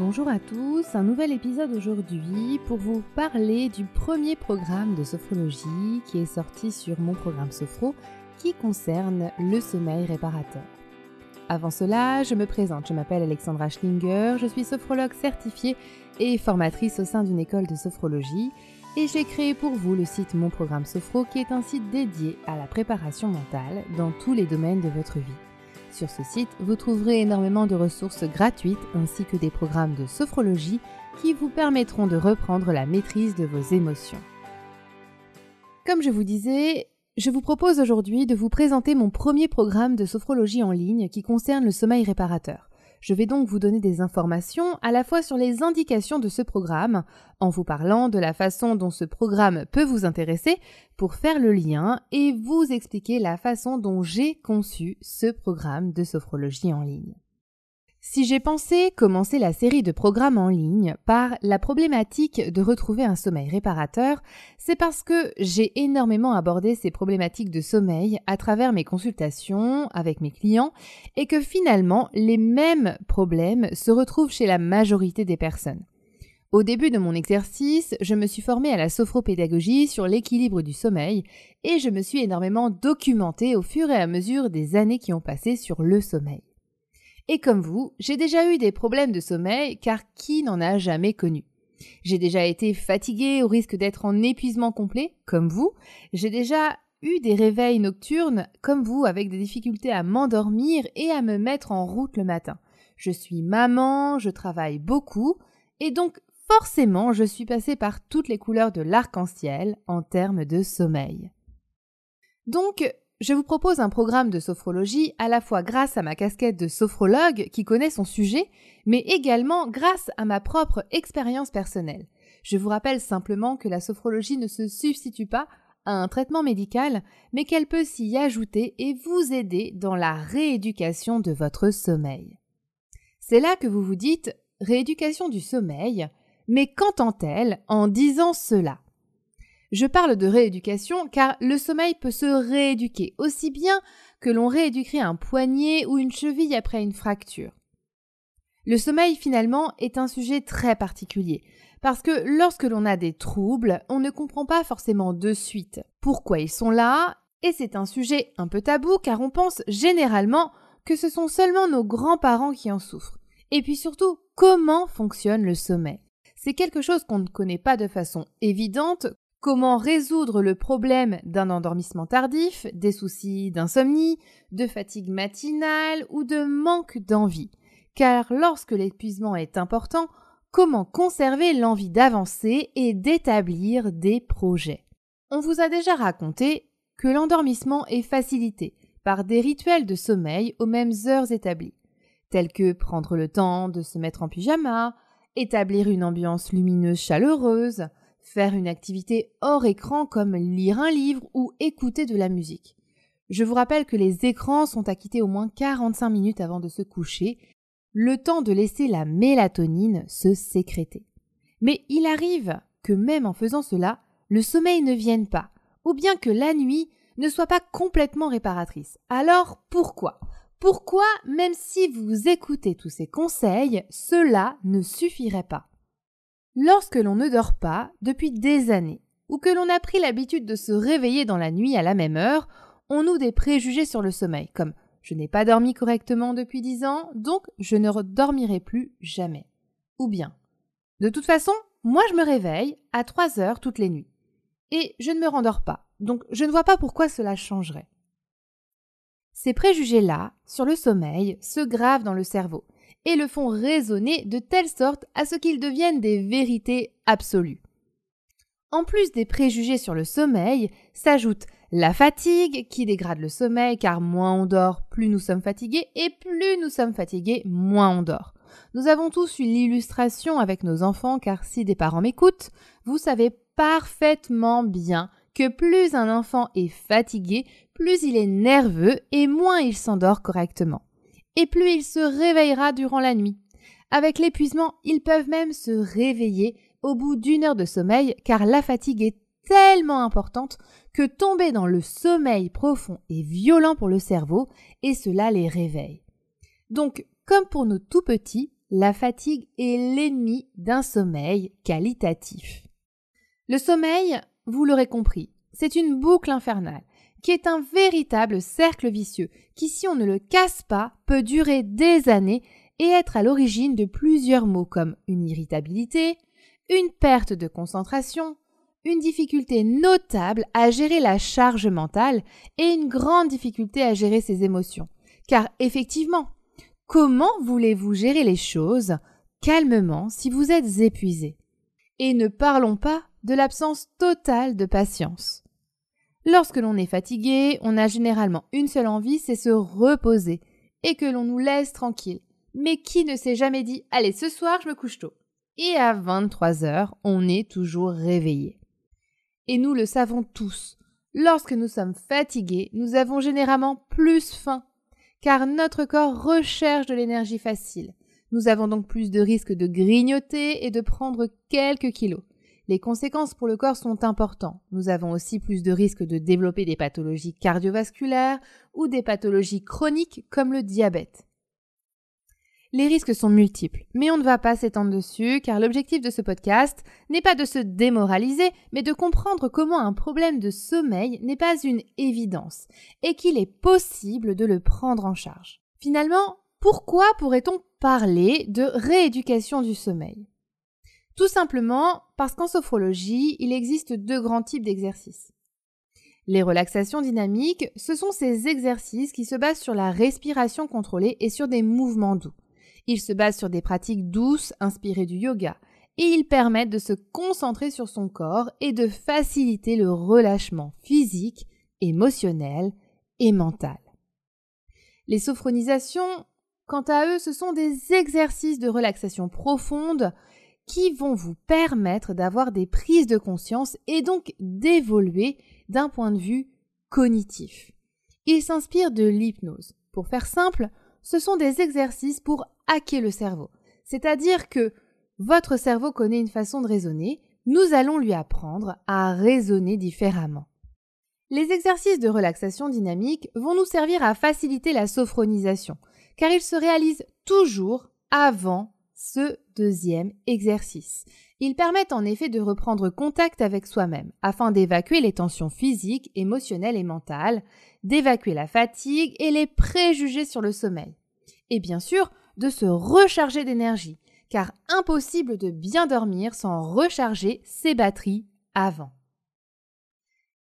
Bonjour à tous, un nouvel épisode aujourd'hui pour vous parler du premier programme de sophrologie qui est sorti sur mon programme Sophro qui concerne le sommeil réparateur. Avant cela, je me présente, je m'appelle Alexandra Schlinger, je suis sophrologue certifiée et formatrice au sein d'une école de sophrologie et j'ai créé pour vous le site Mon Programme Sophro qui est un site dédié à la préparation mentale dans tous les domaines de votre vie. Sur ce site, vous trouverez énormément de ressources gratuites ainsi que des programmes de sophrologie qui vous permettront de reprendre la maîtrise de vos émotions. Comme je vous disais, je vous propose aujourd'hui de vous présenter mon premier programme de sophrologie en ligne qui concerne le sommeil réparateur. Je vais donc vous donner des informations à la fois sur les indications de ce programme, en vous parlant de la façon dont ce programme peut vous intéresser pour faire le lien et vous expliquer la façon dont j'ai conçu ce programme de sophrologie en ligne. Si j'ai pensé commencer la série de programmes en ligne par la problématique de retrouver un sommeil réparateur, c'est parce que j'ai énormément abordé ces problématiques de sommeil à travers mes consultations avec mes clients et que finalement les mêmes problèmes se retrouvent chez la majorité des personnes. Au début de mon exercice, je me suis formée à la sophropédagogie sur l'équilibre du sommeil et je me suis énormément documentée au fur et à mesure des années qui ont passé sur le sommeil. Et comme vous, j'ai déjà eu des problèmes de sommeil car qui n'en a jamais connu? J'ai déjà été fatiguée au risque d'être en épuisement complet, comme vous. J'ai déjà eu des réveils nocturnes, comme vous, avec des difficultés à m'endormir et à me mettre en route le matin. Je suis maman, je travaille beaucoup, et donc forcément je suis passée par toutes les couleurs de l'arc-en-ciel en termes de sommeil. Donc, je vous propose un programme de sophrologie à la fois grâce à ma casquette de sophrologue qui connaît son sujet, mais également grâce à ma propre expérience personnelle. Je vous rappelle simplement que la sophrologie ne se substitue pas à un traitement médical, mais qu'elle peut s'y ajouter et vous aider dans la rééducation de votre sommeil. C'est là que vous vous dites rééducation du sommeil, mais qu'entend-elle en disant cela? Je parle de rééducation car le sommeil peut se rééduquer aussi bien que l'on rééduquerait un poignet ou une cheville après une fracture. Le sommeil finalement est un sujet très particulier parce que lorsque l'on a des troubles, on ne comprend pas forcément de suite pourquoi ils sont là et c'est un sujet un peu tabou car on pense généralement que ce sont seulement nos grands-parents qui en souffrent. Et puis surtout, comment fonctionne le sommeil? C'est quelque chose qu'on ne connaît pas de façon évidente Comment résoudre le problème d'un endormissement tardif, des soucis d'insomnie, de fatigue matinale ou de manque d'envie? Car lorsque l'épuisement est important, comment conserver l'envie d'avancer et d'établir des projets? On vous a déjà raconté que l'endormissement est facilité par des rituels de sommeil aux mêmes heures établies, tels que prendre le temps de se mettre en pyjama, établir une ambiance lumineuse chaleureuse, faire une activité hors écran comme lire un livre ou écouter de la musique. Je vous rappelle que les écrans sont à quitter au moins 45 minutes avant de se coucher, le temps de laisser la mélatonine se sécréter. Mais il arrive que même en faisant cela, le sommeil ne vienne pas, ou bien que la nuit ne soit pas complètement réparatrice. Alors pourquoi? Pourquoi, même si vous écoutez tous ces conseils, cela ne suffirait pas? Lorsque l'on ne dort pas depuis des années, ou que l'on a pris l'habitude de se réveiller dans la nuit à la même heure, on noue des préjugés sur le sommeil, comme je n'ai pas dormi correctement depuis dix ans, donc je ne redormirai plus jamais. Ou bien, de toute façon, moi je me réveille à trois heures toutes les nuits. Et je ne me rendors pas, donc je ne vois pas pourquoi cela changerait. Ces préjugés-là, sur le sommeil, se gravent dans le cerveau et le font résonner de telle sorte à ce qu'ils deviennent des vérités absolues. En plus des préjugés sur le sommeil, s'ajoute la fatigue qui dégrade le sommeil car moins on dort, plus nous sommes fatigués et plus nous sommes fatigués, moins on dort. Nous avons tous eu l'illustration avec nos enfants car si des parents m'écoutent, vous savez parfaitement bien que plus un enfant est fatigué, plus il est nerveux et moins il s'endort correctement et plus il se réveillera durant la nuit. Avec l'épuisement, ils peuvent même se réveiller au bout d'une heure de sommeil car la fatigue est tellement importante que tomber dans le sommeil profond est violent pour le cerveau et cela les réveille. Donc, comme pour nos tout petits, la fatigue est l'ennemi d'un sommeil qualitatif. Le sommeil, vous l'aurez compris, c'est une boucle infernale qui est un véritable cercle vicieux qui, si on ne le casse pas, peut durer des années et être à l'origine de plusieurs maux comme une irritabilité, une perte de concentration, une difficulté notable à gérer la charge mentale et une grande difficulté à gérer ses émotions. Car effectivement, comment voulez-vous gérer les choses calmement si vous êtes épuisé? Et ne parlons pas de l'absence totale de patience. Lorsque l'on est fatigué, on a généralement une seule envie, c'est se reposer et que l'on nous laisse tranquille. Mais qui ne s'est jamais dit Allez, ce soir, je me couche tôt Et à 23 heures, on est toujours réveillé. Et nous le savons tous, lorsque nous sommes fatigués, nous avons généralement plus faim, car notre corps recherche de l'énergie facile. Nous avons donc plus de risques de grignoter et de prendre quelques kilos. Les conséquences pour le corps sont importantes. Nous avons aussi plus de risques de développer des pathologies cardiovasculaires ou des pathologies chroniques comme le diabète. Les risques sont multiples, mais on ne va pas s'étendre dessus car l'objectif de ce podcast n'est pas de se démoraliser, mais de comprendre comment un problème de sommeil n'est pas une évidence et qu'il est possible de le prendre en charge. Finalement, pourquoi pourrait-on parler de rééducation du sommeil? Tout simplement parce qu'en sophrologie, il existe deux grands types d'exercices. Les relaxations dynamiques, ce sont ces exercices qui se basent sur la respiration contrôlée et sur des mouvements doux. Ils se basent sur des pratiques douces inspirées du yoga et ils permettent de se concentrer sur son corps et de faciliter le relâchement physique, émotionnel et mental. Les sophronisations, quant à eux, ce sont des exercices de relaxation profonde qui vont vous permettre d'avoir des prises de conscience et donc d'évoluer d'un point de vue cognitif. Ils s'inspirent de l'hypnose. Pour faire simple, ce sont des exercices pour hacker le cerveau. C'est-à-dire que votre cerveau connaît une façon de raisonner, nous allons lui apprendre à raisonner différemment. Les exercices de relaxation dynamique vont nous servir à faciliter la sophronisation, car ils se réalisent toujours avant ce deuxième exercice. Ils permettent en effet de reprendre contact avec soi-même afin d'évacuer les tensions physiques, émotionnelles et mentales, d'évacuer la fatigue et les préjugés sur le sommeil. Et bien sûr, de se recharger d'énergie, car impossible de bien dormir sans recharger ses batteries avant.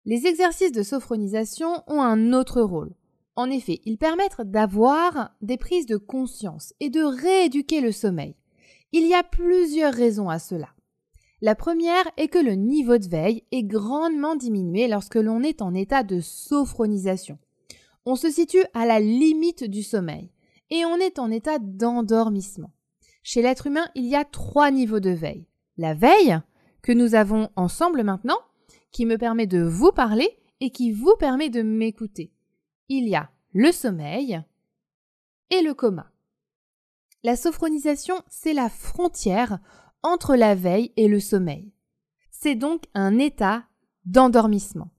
Les exercices de sophronisation ont un autre rôle. En effet, ils permettent d'avoir des prises de conscience et de rééduquer le sommeil. Il y a plusieurs raisons à cela. La première est que le niveau de veille est grandement diminué lorsque l'on est en état de sophronisation. On se situe à la limite du sommeil et on est en état d'endormissement. Chez l'être humain, il y a trois niveaux de veille. La veille, que nous avons ensemble maintenant, qui me permet de vous parler et qui vous permet de m'écouter. Il y a le sommeil et le coma. La sophronisation, c'est la frontière entre la veille et le sommeil. C'est donc un état d'endormissement.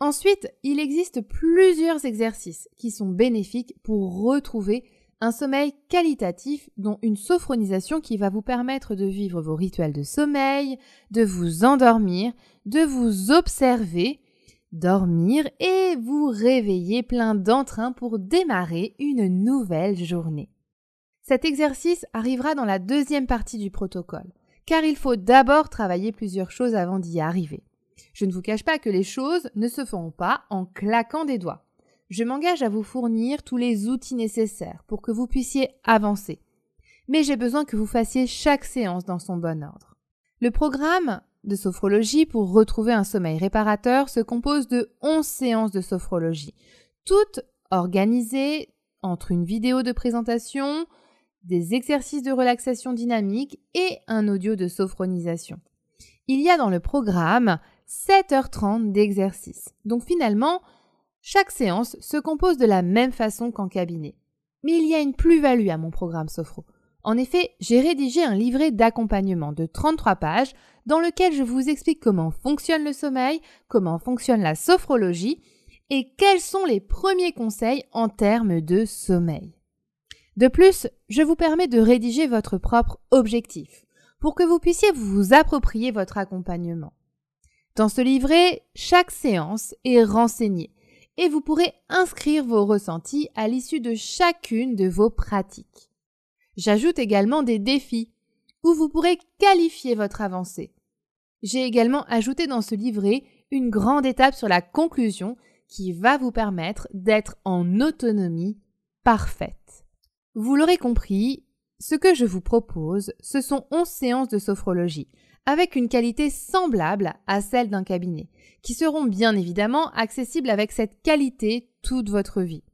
Ensuite, il existe plusieurs exercices qui sont bénéfiques pour retrouver un sommeil qualitatif, dont une sophronisation qui va vous permettre de vivre vos rituels de sommeil, de vous endormir, de vous observer, dormir et vous réveiller plein d'entrain pour démarrer une nouvelle journée. Cet exercice arrivera dans la deuxième partie du protocole, car il faut d'abord travailler plusieurs choses avant d'y arriver. Je ne vous cache pas que les choses ne se feront pas en claquant des doigts. Je m'engage à vous fournir tous les outils nécessaires pour que vous puissiez avancer. Mais j'ai besoin que vous fassiez chaque séance dans son bon ordre. Le programme de sophrologie pour retrouver un sommeil réparateur se compose de 11 séances de sophrologie, toutes organisées entre une vidéo de présentation, des exercices de relaxation dynamique et un audio de sophronisation. Il y a dans le programme 7h30 d'exercice. Donc finalement, chaque séance se compose de la même façon qu'en cabinet. Mais il y a une plus-value à mon programme Sophro. En effet, j'ai rédigé un livret d'accompagnement de 33 pages dans lequel je vous explique comment fonctionne le sommeil, comment fonctionne la sophrologie et quels sont les premiers conseils en termes de sommeil. De plus, je vous permets de rédiger votre propre objectif pour que vous puissiez vous approprier votre accompagnement. Dans ce livret, chaque séance est renseignée et vous pourrez inscrire vos ressentis à l'issue de chacune de vos pratiques. J'ajoute également des défis où vous pourrez qualifier votre avancée. J'ai également ajouté dans ce livret une grande étape sur la conclusion qui va vous permettre d'être en autonomie parfaite. Vous l'aurez compris, ce que je vous propose, ce sont 11 séances de sophrologie avec une qualité semblable à celle d'un cabinet, qui seront bien évidemment accessibles avec cette qualité toute votre vie.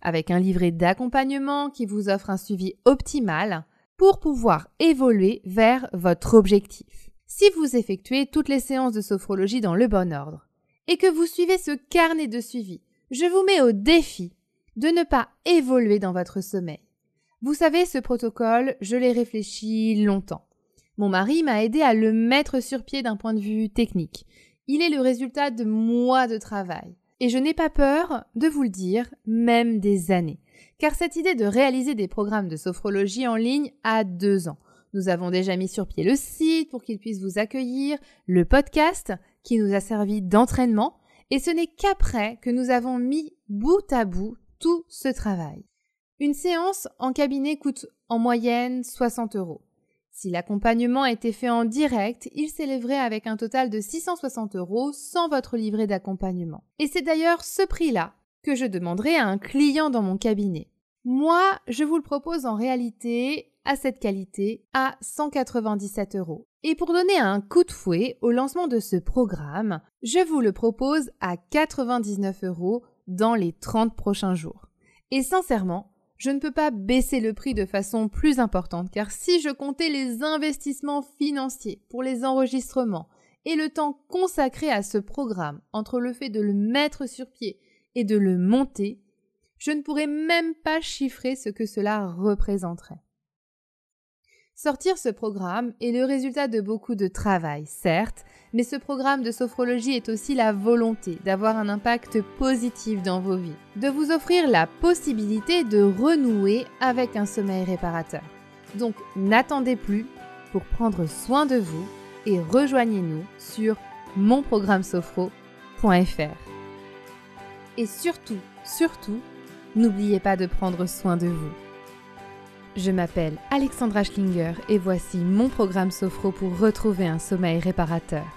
Avec un livret d'accompagnement qui vous offre un suivi optimal pour pouvoir évoluer vers votre objectif. Si vous effectuez toutes les séances de sophrologie dans le bon ordre et que vous suivez ce carnet de suivi, je vous mets au défi de ne pas évoluer dans votre sommeil. Vous savez, ce protocole, je l'ai réfléchi longtemps. Mon mari m'a aidé à le mettre sur pied d'un point de vue technique. Il est le résultat de mois de travail. Et je n'ai pas peur de vous le dire, même des années. Car cette idée de réaliser des programmes de sophrologie en ligne a deux ans. Nous avons déjà mis sur pied le site pour qu'il puisse vous accueillir, le podcast qui nous a servi d'entraînement, et ce n'est qu'après que nous avons mis bout à bout tout ce travail. Une séance en cabinet coûte en moyenne 60 euros. Si l'accompagnement était fait en direct, il s'élèverait avec un total de 660 euros sans votre livret d'accompagnement. Et c'est d'ailleurs ce prix-là que je demanderai à un client dans mon cabinet. Moi, je vous le propose en réalité à cette qualité à 197 euros. Et pour donner un coup de fouet au lancement de ce programme, je vous le propose à 99 euros dans les 30 prochains jours. Et sincèrement, je ne peux pas baisser le prix de façon plus importante car si je comptais les investissements financiers pour les enregistrements et le temps consacré à ce programme entre le fait de le mettre sur pied et de le monter, je ne pourrais même pas chiffrer ce que cela représenterait. Sortir ce programme est le résultat de beaucoup de travail, certes, mais ce programme de sophrologie est aussi la volonté d'avoir un impact positif dans vos vies, de vous offrir la possibilité de renouer avec un sommeil réparateur. Donc n'attendez plus pour prendre soin de vous et rejoignez-nous sur monprogrammesophro.fr. Et surtout, surtout, n'oubliez pas de prendre soin de vous. Je m'appelle Alexandra Schlinger et voici mon programme Sophro pour retrouver un sommeil réparateur.